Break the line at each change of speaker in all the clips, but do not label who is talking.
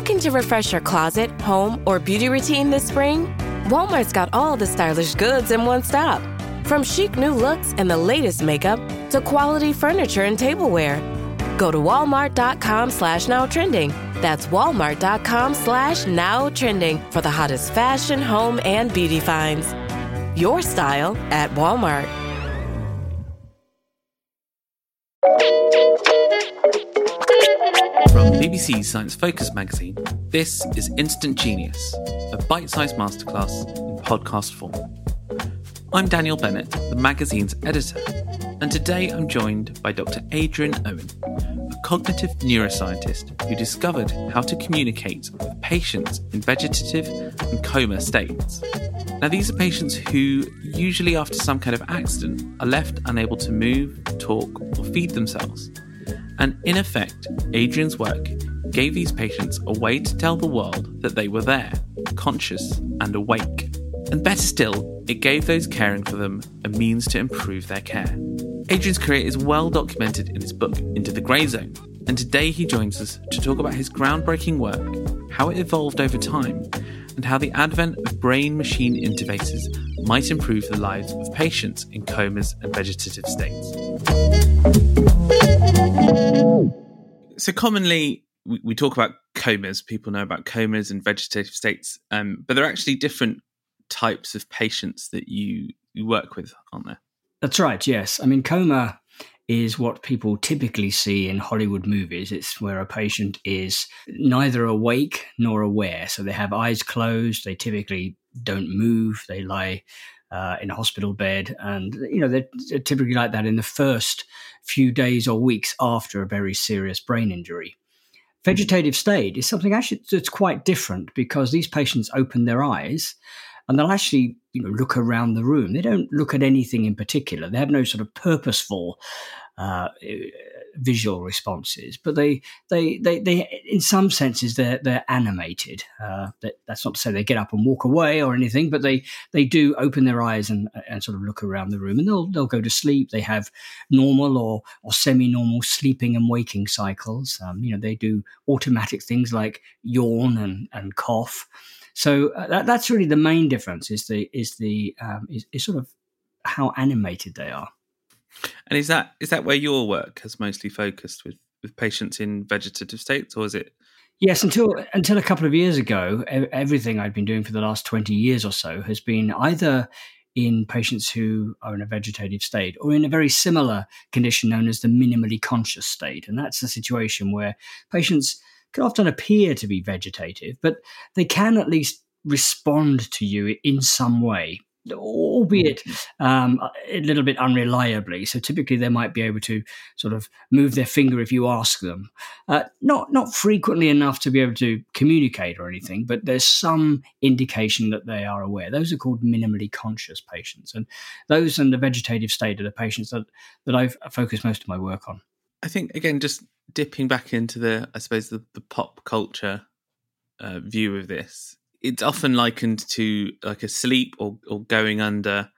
Looking to refresh your closet, home, or beauty routine this spring? Walmart's got all the stylish goods in one stop. From chic new looks and the latest makeup to quality furniture and tableware. Go to walmart.com slash now trending. That's walmart.com slash now trending for the hottest fashion, home, and beauty finds. Your style at Walmart.
BBC's Science Focus magazine, this is Instant Genius, a bite sized masterclass in podcast form. I'm Daniel Bennett, the magazine's editor, and today I'm joined by Dr. Adrian Owen, a cognitive neuroscientist who discovered how to communicate with patients in vegetative and coma states. Now, these are patients who, usually after some kind of accident, are left unable to move, talk, or feed themselves. And in effect, Adrian's work gave these patients a way to tell the world that they were there, conscious and awake. And better still, it gave those caring for them a means to improve their care. Adrian's career is well documented in his book, Into the Grey Zone, and today he joins us to talk about his groundbreaking work, how it evolved over time, and how the advent of brain machine interfaces might improve the lives of patients in comas and vegetative states. So, commonly, we, talk about comas, people know about comas and vegetative states, um, but there are actually different types of patients that you, you work with, aren't there?
That's right, yes. I mean, coma is what people typically see in Hollywood movies. It's where a patient is neither awake nor aware. So they have eyes closed, they typically don't move, they lie uh, in a hospital bed. And, you know, they're, they're typically like that in the first few days or weeks after a very serious brain injury. Vegetative state is something actually that's quite different because these patients open their eyes and they'll actually you know look around the room. They don't look at anything in particular. They have no sort of purposeful uh, visual responses, but they, they, they, they, in some senses, they're they're animated. Uh, that, that's not to say they get up and walk away or anything, but they they do open their eyes and and sort of look around the room, and they'll they'll go to sleep. They have normal or or semi-normal sleeping and waking cycles. Um, you know, they do automatic things like yawn and and cough. So uh, that, that's really the main difference is the is the um, is, is sort of how animated they are.
And is that is that where your work has mostly focused with with patients in vegetative states, or is it?
Yes, until until a couple of years ago, everything I'd been doing for the last twenty years or so has been either in patients who are in a vegetative state or in a very similar condition known as the minimally conscious state, and that's a situation where patients can often appear to be vegetative, but they can at least respond to you in some way albeit mm-hmm. um, a little bit unreliably. So typically, they might be able to sort of move their finger if you ask them. Uh, not not frequently enough to be able to communicate or anything, but there's some indication that they are aware. Those are called minimally conscious patients, and those and the vegetative state are the patients that that I've focused most of my work on.
I think again, just dipping back into the, I suppose, the, the pop culture uh, view of this, it's often likened to like a sleep or, or going under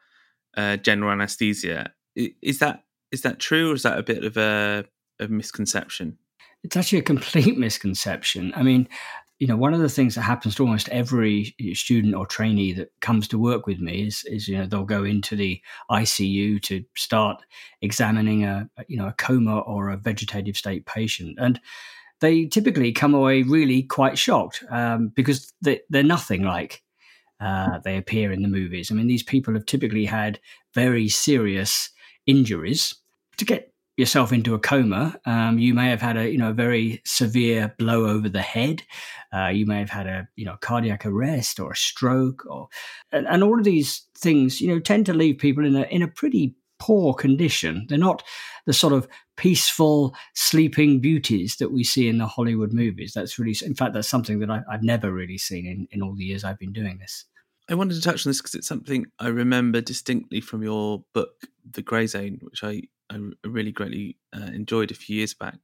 uh, general anesthesia. Is that is that true, or is that a bit of a, a misconception?
It's actually a complete misconception. I mean, you know, one of the things that happens to almost every student or trainee that comes to work with me is, is you know, they'll go into the ICU to start examining a, you know, a coma or a vegetative state patient, and they typically come away really quite shocked um, because they, are nothing like uh, they appear in the movies. I mean, these people have typically had very serious injuries. To get yourself into a coma. Um, you may have had a you know a very severe blow over the head. Uh, you may have had a you know cardiac arrest or a stroke, or and, and, all of these things you know tend to leave people in a in a pretty poor condition. They're not the sort of peaceful sleeping beauties that we see in the Hollywood movies. That's really, in fact, that's something that I, have never really seen in, in all the years I've been doing this.
I wanted to touch on this because it's something I remember distinctly from your book, The Grey Zone, which I I really greatly uh, enjoyed a few years back.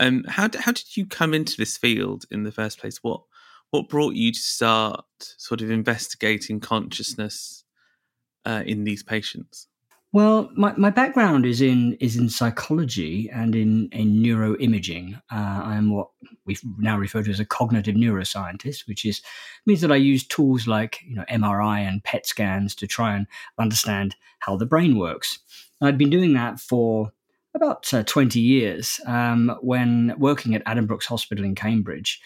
Um, how how did you come into this field in the first place? What what brought you to start sort of investigating consciousness uh, in these patients?
Well, my, my background is in is in psychology and in, in neuroimaging. Uh, I am what we now refer to as a cognitive neuroscientist, which is means that I use tools like you know MRI and PET scans to try and understand how the brain works. I'd been doing that for about uh, 20 years um, when working at Addenbrooke's Hospital in Cambridge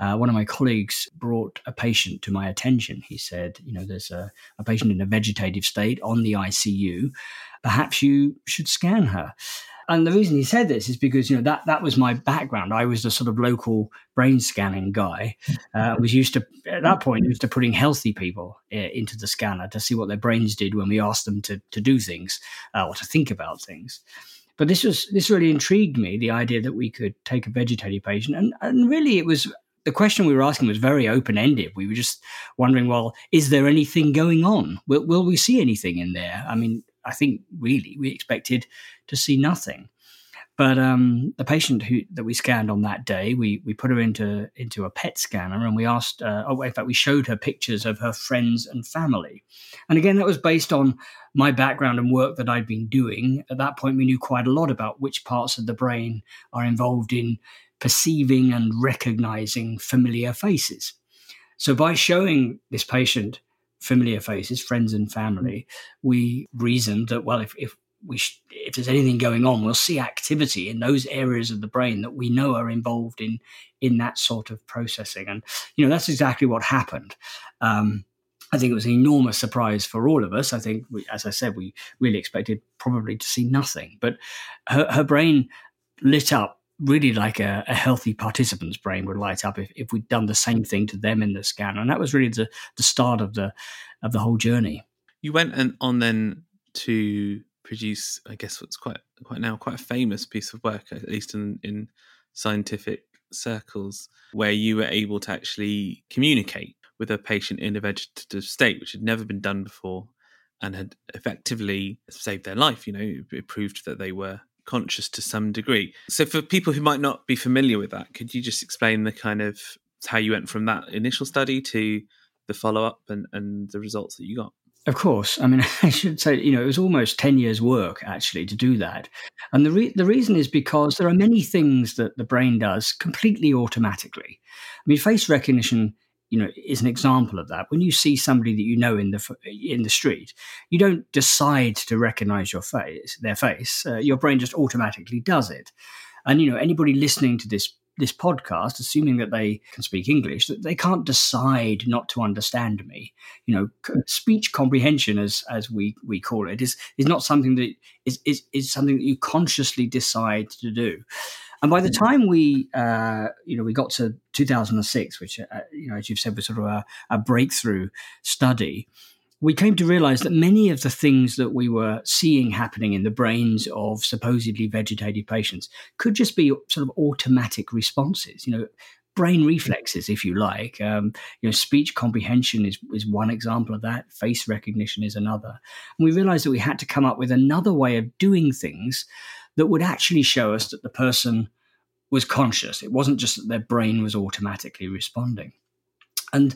uh, one of my colleagues brought a patient to my attention. He said, You know, there's a, a patient in a vegetative state on the ICU. Perhaps you should scan her. And the reason he said this is because you know that that was my background. I was the sort of local brain scanning guy. Uh, was used to at that point used to putting healthy people uh, into the scanner to see what their brains did when we asked them to to do things uh, or to think about things. But this was this really intrigued me. The idea that we could take a vegetative patient, and and really it was the question we were asking was very open ended. We were just wondering, well, is there anything going on? Will, will we see anything in there? I mean, I think really we expected to see nothing. But um, the patient who that we scanned on that day, we we put her into into a PET scanner, and we asked. Uh, oh, in fact, we showed her pictures of her friends and family. And again, that was based on my background and work that I'd been doing. At that point, we knew quite a lot about which parts of the brain are involved in perceiving and recognizing familiar faces. So, by showing this patient familiar faces, friends and family, we reasoned that, well, if, if we sh- if there's anything going on, we'll see activity in those areas of the brain that we know are involved in in that sort of processing, and you know that's exactly what happened. Um, I think it was an enormous surprise for all of us. I think, we, as I said, we really expected probably to see nothing, but her, her brain lit up really like a, a, healthy participant's brain would light up if, if we'd done the same thing to them in the scan. And that was really the, the start of the of the whole journey.
You went and on then to produce, I guess what's quite quite now quite a famous piece of work, at least in, in scientific circles, where you were able to actually communicate with a patient in a vegetative state, which had never been done before and had effectively saved their life. You know, it proved that they were conscious to some degree. So, for people who might not be familiar with that, could you just explain the kind of how you went from that initial study to the follow up and, and the results that you got?
Of course. I mean, I should say, you know, it was almost 10 years' work actually to do that. And the, re- the reason is because there are many things that the brain does completely automatically. I mean, face recognition you know is an example of that. When you see somebody that you know in the in the street, you don't decide to recognize your face, their face. Uh, your brain just automatically does it. And you know anybody listening to this this podcast, assuming that they can speak English, that they can't decide not to understand me. You know, speech comprehension, as as we we call it, is is not something that is is, is something that you consciously decide to do. And by the mm. time we, uh, you know, we got to 2006, which, uh, you know, as you've said, was sort of a, a breakthrough study, we came to realize that many of the things that we were seeing happening in the brains of supposedly vegetative patients could just be sort of automatic responses. You know, brain reflexes, if you like. Um, you know, speech comprehension is, is one example of that. Face recognition is another. And we realized that we had to come up with another way of doing things that would actually show us that the person was conscious. It wasn't just that their brain was automatically responding. And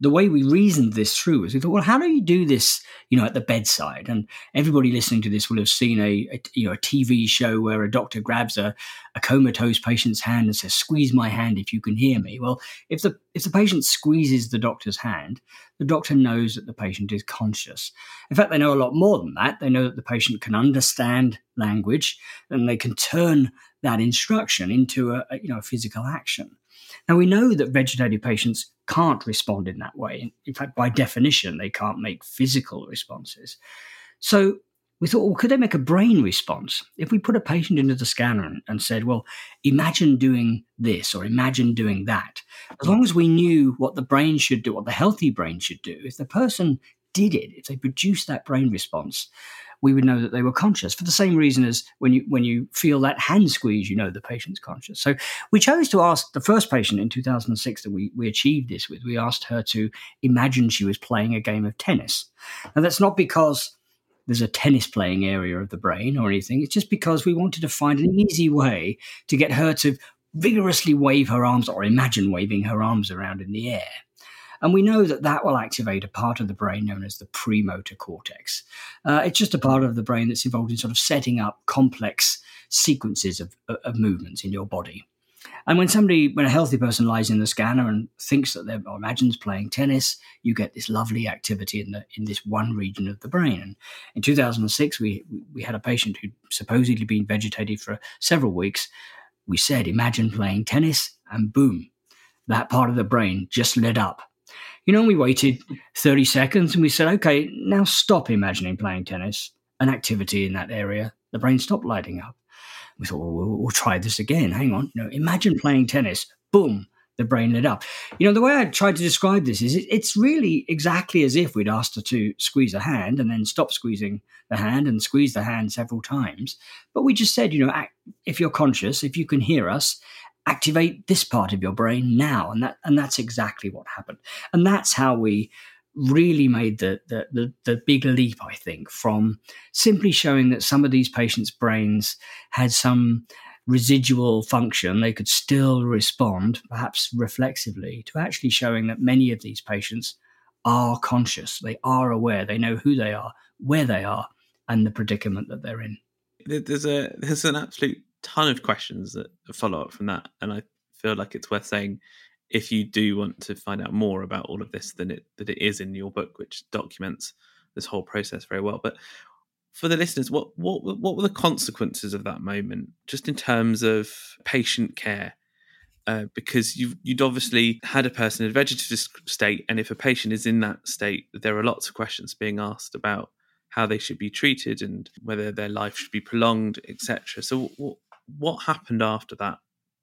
the way we reasoned this through was we thought, well, how do you do this, you know, at the bedside? And everybody listening to this will have seen a, a you know a TV show where a doctor grabs a, a comatose patient's hand and says, "Squeeze my hand if you can hear me." Well, if the if the patient squeezes the doctor's hand, the doctor knows that the patient is conscious. In fact, they know a lot more than that. They know that the patient can understand language and they can turn that instruction into a, a you know a physical action. Now, we know that vegetative patients can't respond in that way. In fact, by definition, they can't make physical responses. So we thought, well, could they make a brain response? If we put a patient into the scanner and said, well, imagine doing this or imagine doing that, as long as we knew what the brain should do, what the healthy brain should do, if the person did it, if they produced that brain response, we would know that they were conscious for the same reason as when you when you feel that hand squeeze, you know the patient's conscious. So we chose to ask the first patient in 2006 that we, we achieved this with. We asked her to imagine she was playing a game of tennis. Now that's not because there's a tennis playing area of the brain or anything. It's just because we wanted to find an easy way to get her to vigorously wave her arms or imagine waving her arms around in the air. And we know that that will activate a part of the brain known as the premotor cortex. Uh, it's just a part of the brain that's involved in sort of setting up complex sequences of, of movements in your body. And when somebody, when a healthy person lies in the scanner and thinks that they're, or imagines playing tennis, you get this lovely activity in the in this one region of the brain. And in 2006, we we had a patient who'd supposedly been vegetative for several weeks. We said, imagine playing tennis, and boom, that part of the brain just lit up. You know, we waited 30 seconds and we said, okay, now stop imagining playing tennis. An activity in that area, the brain stopped lighting up. We thought, well, we'll, we'll try this again. Hang on. You know, imagine playing tennis. Boom, the brain lit up. You know, the way I tried to describe this is it, it's really exactly as if we'd asked her to squeeze a hand and then stop squeezing the hand and squeeze the hand several times. But we just said, you know, if you're conscious, if you can hear us, activate this part of your brain now. And that and that's exactly what happened. And that's how we really made the, the, the, the, big leap, I think, from simply showing that some of these patients' brains had some residual function, they could still respond, perhaps reflexively, to actually showing that many of these patients are conscious, they are aware, they know who they are, where they are, and the predicament that they're in.
There's a there's an absolute ton of questions that follow up from that, and I feel like it's worth saying if you do want to find out more about all of this than it that it is in your book, which documents this whole process very well. But for the listeners, what what what were the consequences of that moment, just in terms of patient care? Uh, because you you'd obviously had a person in a vegetative state, and if a patient is in that state, there are lots of questions being asked about how they should be treated and whether their life should be prolonged, etc. So, what what happened after that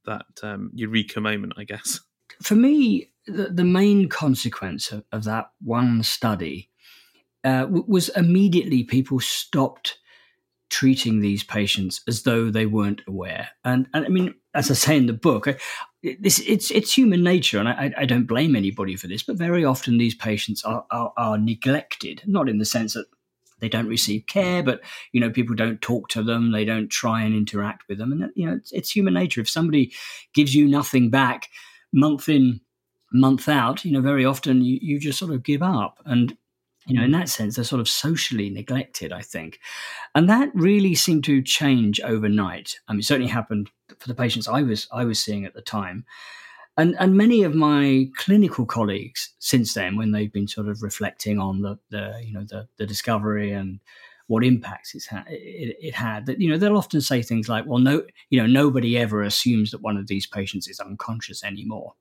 that um, eureka moment? I guess
for me, the, the main consequence of, of, that one study uh, was immediately people stopped treating these patients as though they weren't aware. And, and I mean, as I say in the book, I, this, it's it's human nature, and I, I, don't blame anybody for this. But very often these patients are, are, are neglected, not in the sense that they don't receive care, but you know people don't talk to them, they don't try and interact with them, and you know it's, it's human nature. If somebody gives you nothing back, month in, month out, you know, very often you, you just sort of give up. And, you know, in that sense, they're sort of socially neglected, I think. And that really seemed to change overnight. I mean, it certainly happened for the patients I was I was seeing at the time. And, and many of my clinical colleagues since then, when they've been sort of reflecting on the, the you know the, the discovery and what impacts it's ha- it, it, had. That you know they'll often say things like, "Well, no, you know, nobody ever assumes that one of these patients is unconscious anymore."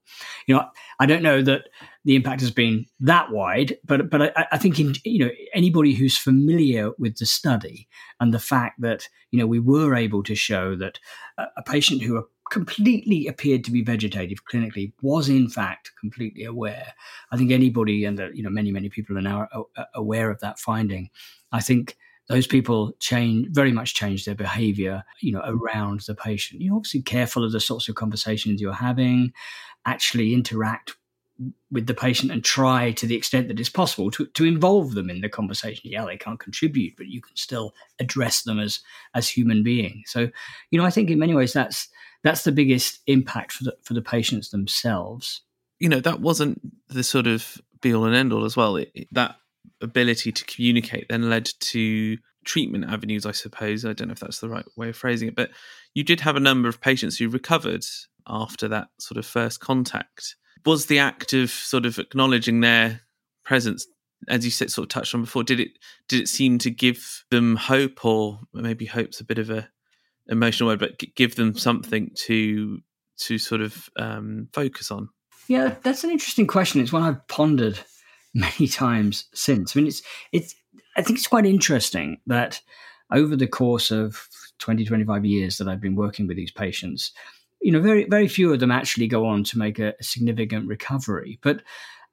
You know, I don't know that the impact has been that wide, but but I, I think in you know anybody who's familiar with the study and the fact that you know we were able to show that a, a patient who completely appeared to be vegetative clinically was in fact completely aware. I think anybody and uh, you know many many people are now aware of that finding. I think those people change very much change their behavior you know around the patient. You're obviously careful of the sorts of conversations you're having actually interact with the patient and try to the extent that it's possible to, to involve them in the conversation. Yeah they can't contribute but you can still address them as as human beings. So you know i think in many ways that's that's the biggest impact for the for the patients themselves
you know that wasn't the sort of be all and end all as well it, that ability to communicate then led to treatment avenues, I suppose. I don't know if that's the right way of phrasing it, but you did have a number of patients who recovered after that sort of first contact. Was the act of sort of acknowledging their presence, as you said, sort of touched on before, did it did it seem to give them hope, or maybe hope's a bit of a emotional word, but give them something to to sort of um, focus on?
Yeah, that's an interesting question. It's one I've pondered many times since. I mean, it's it's. I think it's quite interesting that over the course of 20, 25 years that I've been working with these patients, you know, very very few of them actually go on to make a, a significant recovery. But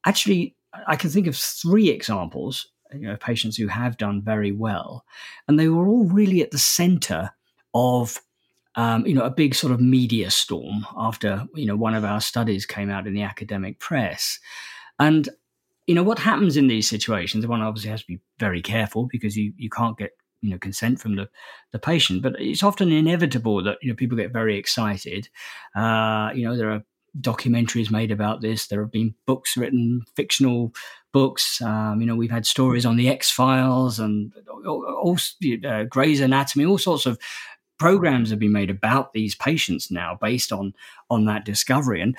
actually, I can think of three examples. You know, patients who have done very well, and they were all really at the centre of um, you know, a big sort of media storm after, you know, one of our studies came out in the academic press. And you know what happens in these situations one obviously has to be very careful because you you can't get you know consent from the the patient but it's often inevitable that you know people get very excited uh, you know there are documentaries made about this. There have been books written, fictional books. Um, you know, we've had stories on the X Files and all, all uh, Grey's Anatomy, all sorts of programs have been made about these patients now based on on that discovery. And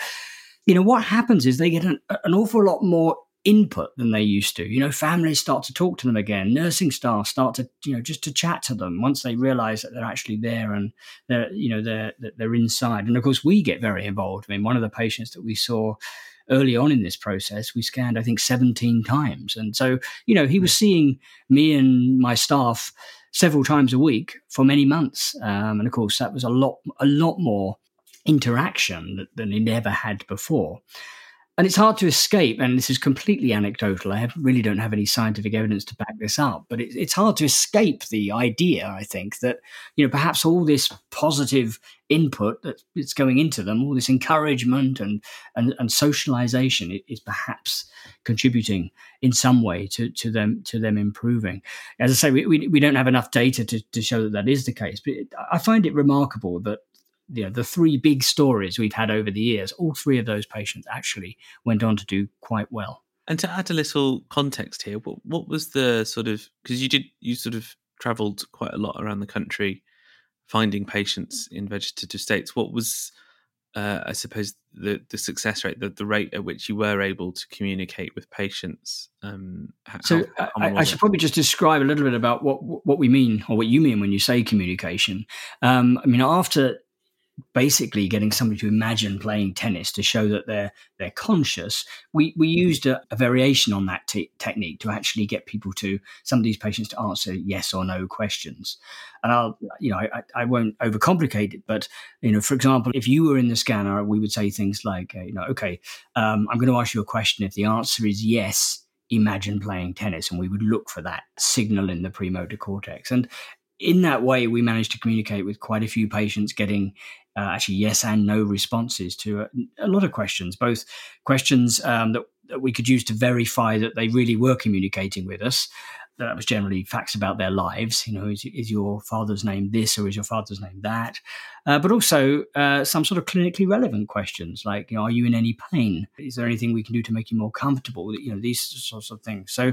you know what happens is they get an, an awful lot more input than they used to. You know, families start to talk to them again. Nursing staff start to, you know, just to chat to them once they realise that they're actually there and they're, you know, they're they're inside. And of course, we get very involved. I mean, one of the patients that we saw early on in this process, we scanned, I think, 17 times. And so, you know, he was seeing me and my staff several times a week for many months. Um, and of course, that was a lot, a lot more interaction than he'd ever had before and it's hard to escape. And this is completely anecdotal. I have, really don't have any scientific evidence to back this up, but it, it's hard to escape the idea. I think that you know perhaps all this positive input that's going into them, all this encouragement and and, and socialization is perhaps contributing in some way to, to them to them improving. As I say, we, we, we don't have enough data to, to show that that is the case, but I find it remarkable that you know, the three big stories we've had over the years, all three of those patients actually went on to do quite well.
And to add a little context here, what, what was the sort of because you did you sort of travelled quite a lot around the country finding patients in vegetative states. What was uh, I suppose the the success rate, the, the rate at which you were able to communicate with patients. Um,
how, so I, I should probably just describe a little bit about what what we mean or what you mean when you say communication. Um, I mean, after basically getting somebody to imagine playing tennis to show that they're they're conscious. We we used a, a variation on that t- technique to actually get people to some of these patients to answer yes or no questions. And I'll you know I, I won't overcomplicate it, but you know for example, if you were in the scanner, we would say things like uh, you know okay, um, I'm going to ask you a question. If the answer is yes, imagine playing tennis and we would look for that signal in the premotor cortex and in that way we managed to communicate with quite a few patients getting uh, actually yes and no responses to a, a lot of questions, both questions um, that, that, we could use to verify that they really were communicating with us. That was generally facts about their lives. You know, is, is your father's name this or is your father's name that? Uh, but also uh, some sort of clinically relevant questions like, you know, are you in any pain? Is there anything we can do to make you more comfortable? You know, these sorts of things. So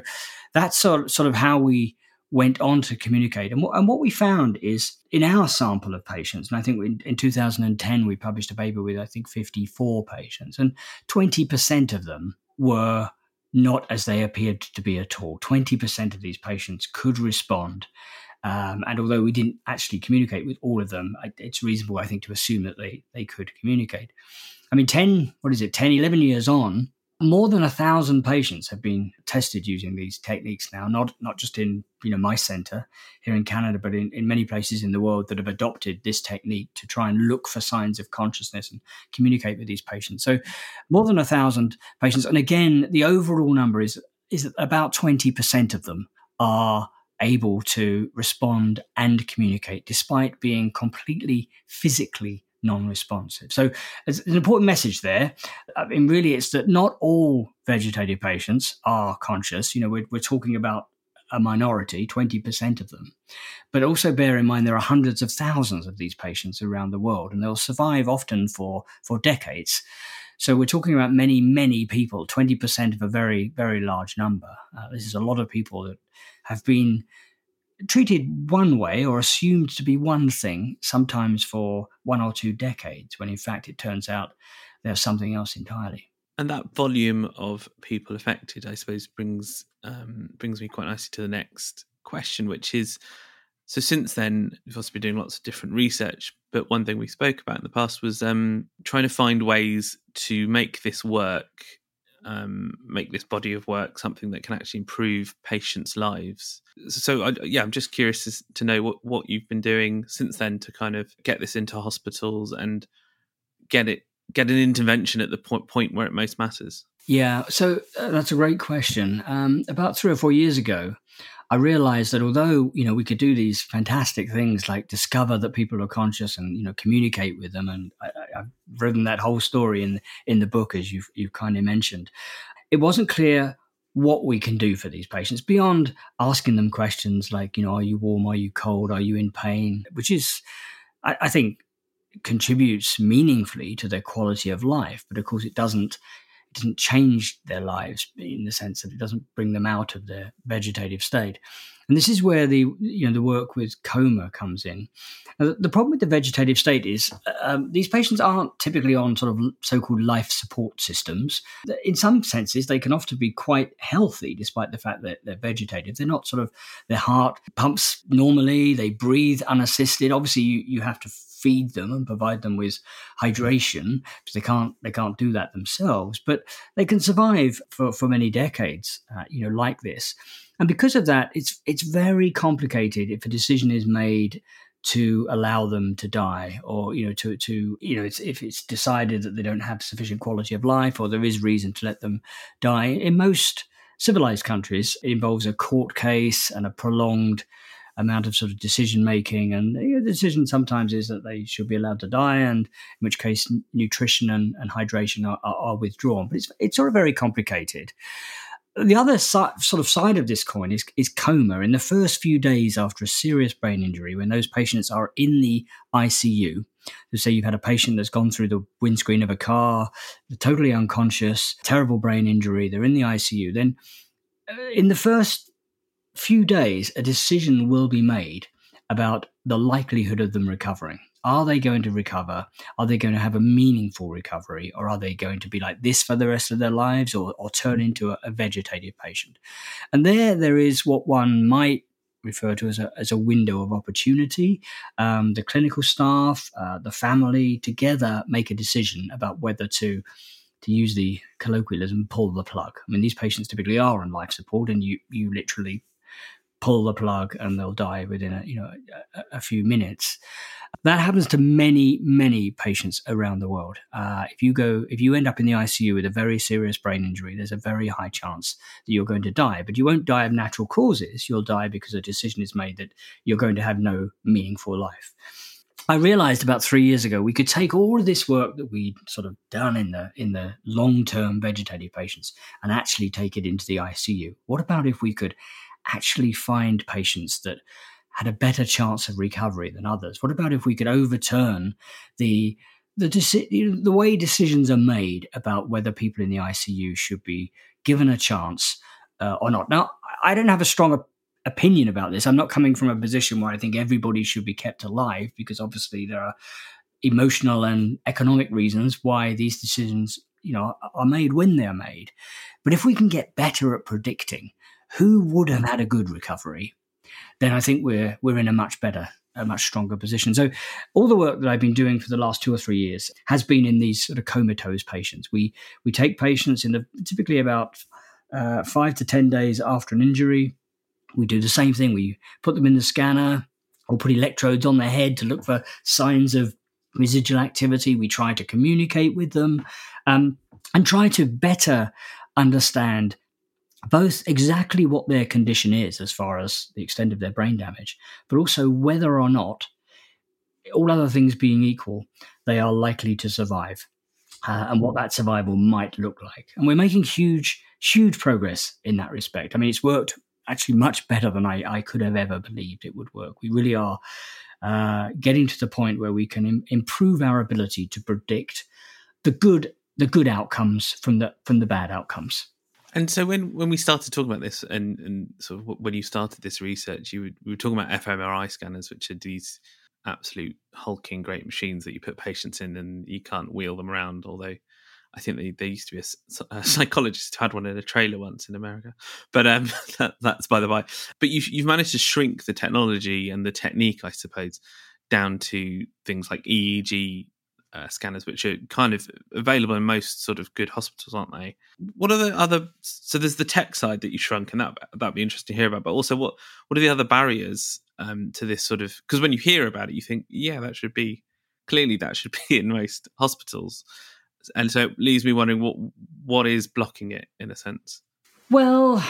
that's sort, sort of how we went on to communicate. And, and what we found is in our sample of patients, and I think in, in 2010 we published a paper with, I think, 54 patients, and 20% of them were not as they appeared to be at all. 20% of these patients could respond. Um, and although we didn't actually communicate with all of them, it's reasonable, I think, to assume that they, they could communicate. I mean, 10, what is it, 10, 11 years on, more than a thousand patients have been tested using these techniques now, not not just in you know my center here in Canada, but in, in many places in the world that have adopted this technique to try and look for signs of consciousness and communicate with these patients. So more than a thousand patients. And again, the overall number is is about 20% of them are able to respond and communicate despite being completely physically non-responsive. So there's an important message there. I mean, really, it's that not all vegetative patients are conscious. You know, we're, we're talking about a minority, 20% of them. But also bear in mind there are hundreds of thousands of these patients around the world, and they'll survive often for, for decades. So we're talking about many, many people, 20% of a very, very large number. Uh, this is a lot of people that have been treated one way or assumed to be one thing, sometimes for one or two decades, when in fact it turns out there's something else entirely.
And that volume of people affected, I suppose, brings um, brings me quite nicely to the next question, which is: so since then, we've also been doing lots of different research. But one thing we spoke about in the past was um, trying to find ways to make this work um, make this body of work something that can actually improve patients' lives. So, I, yeah, I'm just curious to know what, what you've been doing since then to kind of get this into hospitals and get it get an intervention at the point point where it most matters.
Yeah, so uh, that's a great question. Um, about three or four years ago, I realized that although you know we could do these fantastic things like discover that people are conscious and you know communicate with them, and I, have written that whole story in in the book as you've you've kindly mentioned, it wasn't clear what we can do for these patients beyond asking them questions like you know are you warm, are you cold, are you in pain, which is I, I think contributes meaningfully to their quality of life, but of course it doesn't it doesn't change their lives in the sense that it doesn't bring them out of their vegetative state. And this is where the you know the work with coma comes in. Now, the problem with the vegetative state is um, these patients aren't typically on sort of so-called life support systems. In some senses, they can often be quite healthy despite the fact that they're vegetative. They're not sort of their heart pumps normally. They breathe unassisted. Obviously, you, you have to feed them and provide them with hydration because they can't they can't do that themselves but they can survive for, for many decades uh, you know like this and because of that, it's it's very complicated if a decision is made to allow them to die, or you know, to to you know, it's, if it's decided that they don't have sufficient quality of life, or there is reason to let them die. In most civilized countries, it involves a court case and a prolonged amount of sort of decision making, and the decision sometimes is that they should be allowed to die, and in which case nutrition and, and hydration are, are, are withdrawn. But it's it's sort of very complicated the other side, sort of side of this coin is, is coma. In the first few days after a serious brain injury, when those patients are in the ICU, so say you've had a patient that's gone through the windscreen of a car, totally unconscious, terrible brain injury, they're in the ICU, then uh, in the first few days, a decision will be made about the likelihood of them recovering. Are they going to recover? Are they going to have a meaningful recovery? Or are they going to be like this for the rest of their lives or, or turn into a, a vegetative patient? And there, there is what one might refer to as a, as a window of opportunity. Um, the clinical staff, uh, the family together make a decision about whether to to use the colloquialism, pull the plug. I mean, these patients typically are on life support, and you you literally pull the plug and they'll die within a you know a, a few minutes. That happens to many, many patients around the world. Uh, if you go, if you end up in the ICU with a very serious brain injury, there's a very high chance that you're going to die. But you won't die of natural causes. You'll die because a decision is made that you're going to have no meaningful life. I realized about three years ago we could take all of this work that we'd sort of done in the in the long term vegetative patients and actually take it into the ICU. What about if we could actually find patients that had a better chance of recovery than others? What about if we could overturn the the deci- the way decisions are made about whether people in the ICU should be given a chance uh, or not? Now, I don't have a strong opinion about this. I'm not coming from a position where I think everybody should be kept alive because obviously there are emotional and economic reasons why these decisions you know are made when they're made. But if we can get better at predicting who would have had a good recovery then I think we're we're in a much better a much stronger position. So, all the work that I've been doing for the last two or three years has been in these sort of comatose patients. We we take patients in the typically about uh, five to ten days after an injury. We do the same thing. We put them in the scanner or put electrodes on their head to look for signs of residual activity. We try to communicate with them um, and try to better understand both exactly what their condition is as far as the extent of their brain damage, but also whether or not, all other things being equal, they are likely to survive uh, and what that survival might look like. And we're making huge, huge progress in that respect. I mean, it's worked actually much better than I, I could have ever believed it would work. We really are uh, getting to the point where we can Im- improve our ability to predict the good the good outcomes from the from the bad outcomes.
And so when, when we started talking about this, and, and sort of when you started this research, you were, we were talking about fMRI scanners, which are these absolute hulking great machines that you put patients in, and you can't wheel them around. Although I think they, there used to be a, a, psychologist who had one in a trailer once in America, but um, that, that's by the by. But you've you've managed to shrink the technology and the technique, I suppose, down to things like EEG uh, scanners, which are kind of available in most sort of good hospitals, aren't they? What are the other? So there's the tech side that you shrunk, and that that'd be interesting to hear about. But also, what what are the other barriers um, to this sort of? Because when you hear about it, you think, yeah, that should be clearly that should be in most hospitals, and so it leaves me wondering what what is blocking it in a sense.
Well,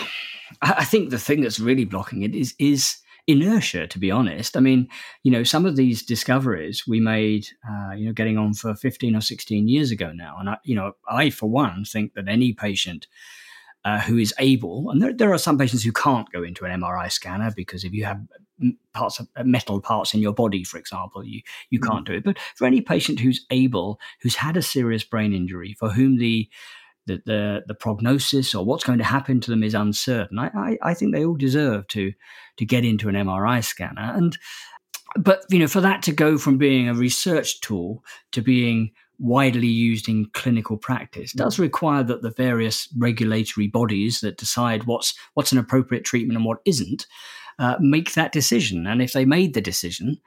I think the thing that's really blocking it is is inertia, to be honest. I mean, you know, some of these discoveries we made, uh, you know, getting on for 15 or 16 years ago now. And, I, you know, I, for one, think that any patient uh, who is able, and there, there are some patients who can't go into an MRI scanner because if you have parts of uh, metal parts in your body, for example, you you mm-hmm. can't do it. But for any patient who's able, who's had a serious brain injury, for whom the the, the, the prognosis or what's going to happen to them is uncertain. I, I, I think they all deserve to to get into an MRI scanner. And but you know, for that to go from being a research tool to being widely used in clinical practice does require that the various regulatory bodies that decide what's what's an appropriate treatment and what isn't uh, make that decision. And if they made the decision,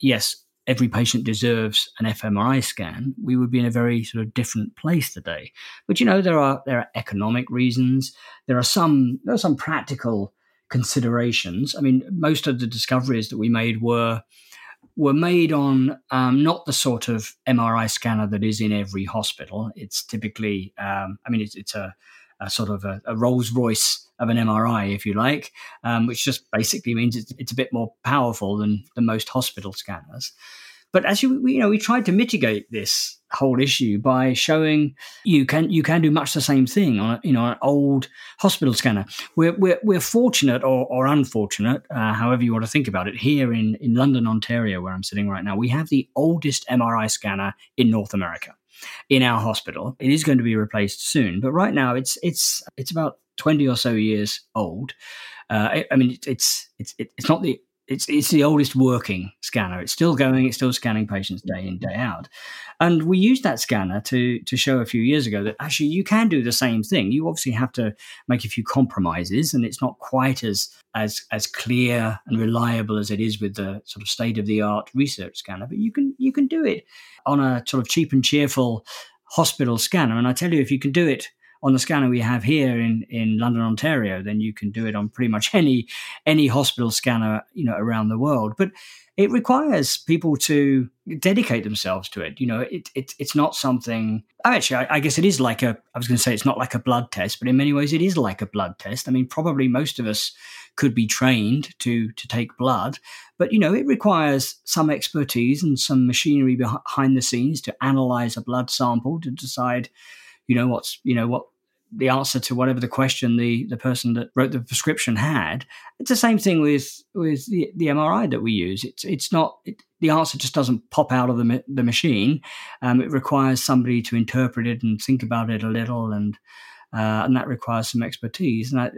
yes, every patient deserves an fMRI scan, we would be in a very sort of different place today. But you know, there are there are economic reasons. There are some there are some practical considerations. I mean, most of the discoveries that we made were were made on um, not the sort of MRI scanner that is in every hospital. It's typically, um, I mean, it's, it's a, a, sort of a, a, Rolls Royce of an MRI, if you like, um, which just basically means it's, it's, a bit more powerful than, than most hospital scanners. But as you, we, you know, we tried to mitigate this whole issue by showing you can you can do much the same thing on you know an old hospital scanner. We're we're, we're fortunate or, or unfortunate, uh, however you want to think about it. Here in in London, Ontario, where I'm sitting right now, we have the oldest MRI scanner in North America in our hospital. It is going to be replaced soon, but right now it's it's it's about twenty or so years old. Uh, I, I, mean, it's it's it's not the it's it's the oldest working scanner. It's still going. It's still scanning patients day in day out. And we used that scanner to to show a few years ago that actually you can do the same thing. You obviously have to make a few compromises, and it's not quite as as as clear and reliable as it is with the sort of state of the art research scanner. But you can you can do it on a sort of cheap and cheerful hospital scanner. And I tell you, if you can do it on the scanner we have here in, in London, Ontario, then you can do it on pretty much any any hospital scanner you know around the world. But it requires people to dedicate themselves to it. You know, it, it it's not something. Oh, actually, I, I guess it is like a. I was going to say it's not like a blood test, but in many ways it is like a blood test. I mean, probably most of us could be trained to to take blood, but you know, it requires some expertise and some machinery behind the scenes to analyze a blood sample to decide you know what's you know what the answer to whatever the question the the person that wrote the prescription had. It's the same thing with with the, the MRI that we use. It's it's not it, the answer just doesn't pop out of the the machine. Um, it requires somebody to interpret it and think about it a little, and uh, and that requires some expertise. And I,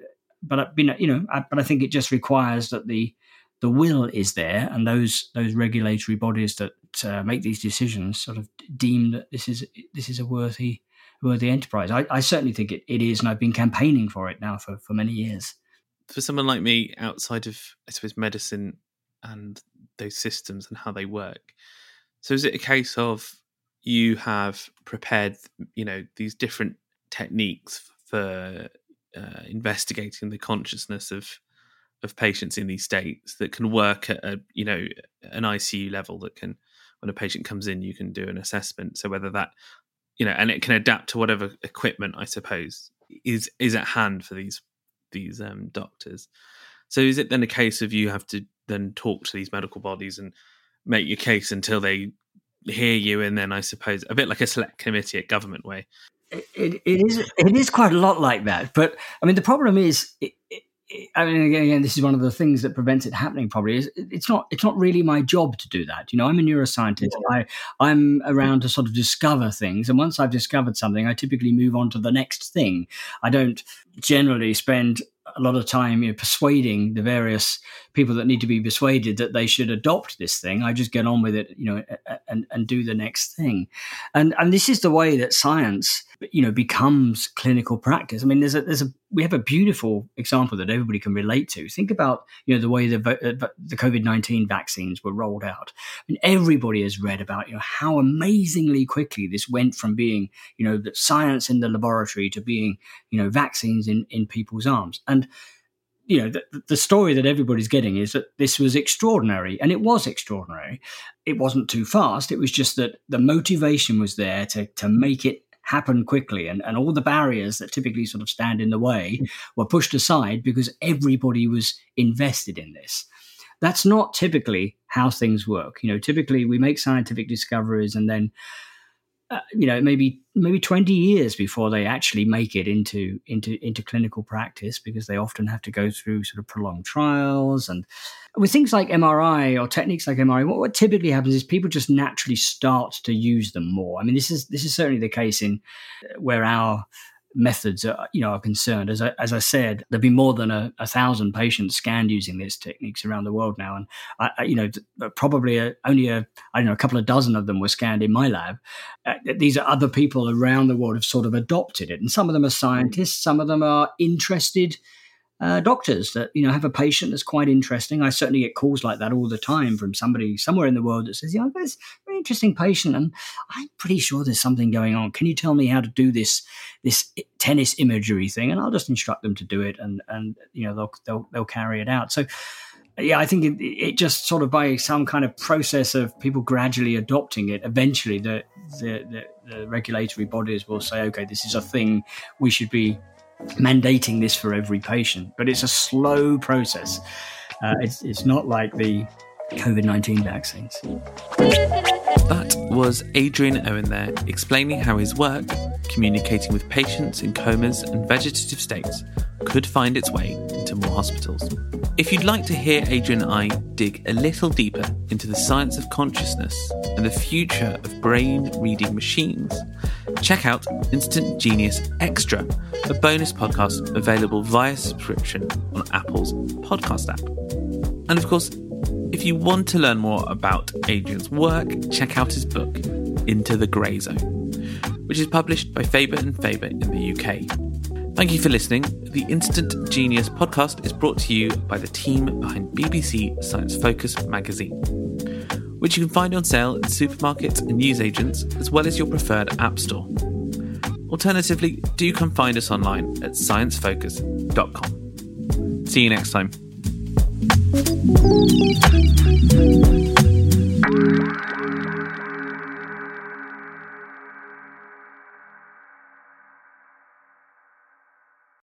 but I, you know, you know, I, but I think it just requires that the the will is there, and those those regulatory bodies that uh, make these decisions sort of deem that this is this is a worthy worthy enterprise. I, I certainly think it, it is, and I've been campaigning for it now for, for many years.
For someone like me, outside of, I suppose, medicine and those systems and how they work, so is it a case of you have prepared, you know, these different techniques for uh, investigating the consciousness of of patients in these states that can work at a you know an ICU level that can when a patient comes in you can do an assessment so whether that you know, and it can adapt to whatever equipment I suppose is is at hand for these these um, doctors. So is it then a case of you have to then talk to these medical bodies and make your case until they hear you, and then I suppose a bit like a select committee at government way.
It, it, it is it is quite a lot like that, but I mean the problem is it, I mean, again, this is one of the things that prevents it happening. Probably is it's not it's not really my job to do that. You know, I'm a neuroscientist. I I'm around to sort of discover things, and once I've discovered something, I typically move on to the next thing. I don't generally spend a lot of time you know, persuading the various people that need to be persuaded that they should adopt this thing. I just get on with it, you know, and, and do the next thing. And and this is the way that science, you know, becomes clinical practice. I mean, there's a there's a we have a beautiful example that everybody can relate to. Think about you know the way the uh, the COVID nineteen vaccines were rolled out. I mean, everybody has read about you know how amazingly quickly this went from being you know the science in the laboratory to being you know vaccines in in people's arms and you know, the, the, story that everybody's getting is that this was extraordinary, and it was extraordinary. It wasn't too fast. It was just that the motivation was there to to make it happen quickly, and, and all the barriers that typically sort of stand in the way hmm. were pushed aside because everybody was invested in this. That's not typically how things work. You know, typically we make scientific discoveries and then uh, you know maybe maybe 20 years before they actually make it into into into clinical practice because they often have to go through sort of prolonged trials. And with things like MRI or techniques like MRI what, what typically happens is people just naturally start to use them more. I mean this is this is certainly the case in uh, where our methods are, you know, are concerned. As I, as I said, there've been more than a, a thousand patients scanned using these techniques around the world now, and I, I, you know, probably a, only a I don't know a couple of dozen of them were scanned in my lab. Uh, these are other people around the world have sort of adopted it, and some of them are scientists, some of them are interested uh, doctors that you know have a patient that's quite interesting. I certainly get calls like that all the time from somebody somewhere in the world that says, "You know, there's a very interesting patient, and I'm pretty sure there's something going on. Can you tell me how to do this this tennis imagery thing?" And I'll just instruct them to do it, and and you know they'll they'll, they'll carry it out. So. Yeah, I think it, it just sort of by some kind of process of people gradually adopting it, eventually the, the, the, the regulatory bodies will say, okay, this is a thing we should be mandating this for every patient, but it's a slow process. Uh, it's, it's not like the COVID 19 vaccines.
That was Adrian Owen there, explaining how his work, communicating with patients in comas and vegetative states, could find its way into more hospitals. If you'd like to hear Adrian and I dig a little deeper into the science of consciousness and the future of brain reading machines, check out Instant Genius Extra, a bonus podcast available via subscription on Apple's podcast app. And of course, if you want to learn more about Adrian's work, check out his book, Into the Grey Zone, which is published by Faber and Faber in the UK. Thank you for listening. The Instant Genius podcast is brought to you by the team behind BBC Science Focus magazine, which you can find on sale in supermarkets and newsagents, as well as your preferred app store. Alternatively, do come find us online at sciencefocus.com. See you next time.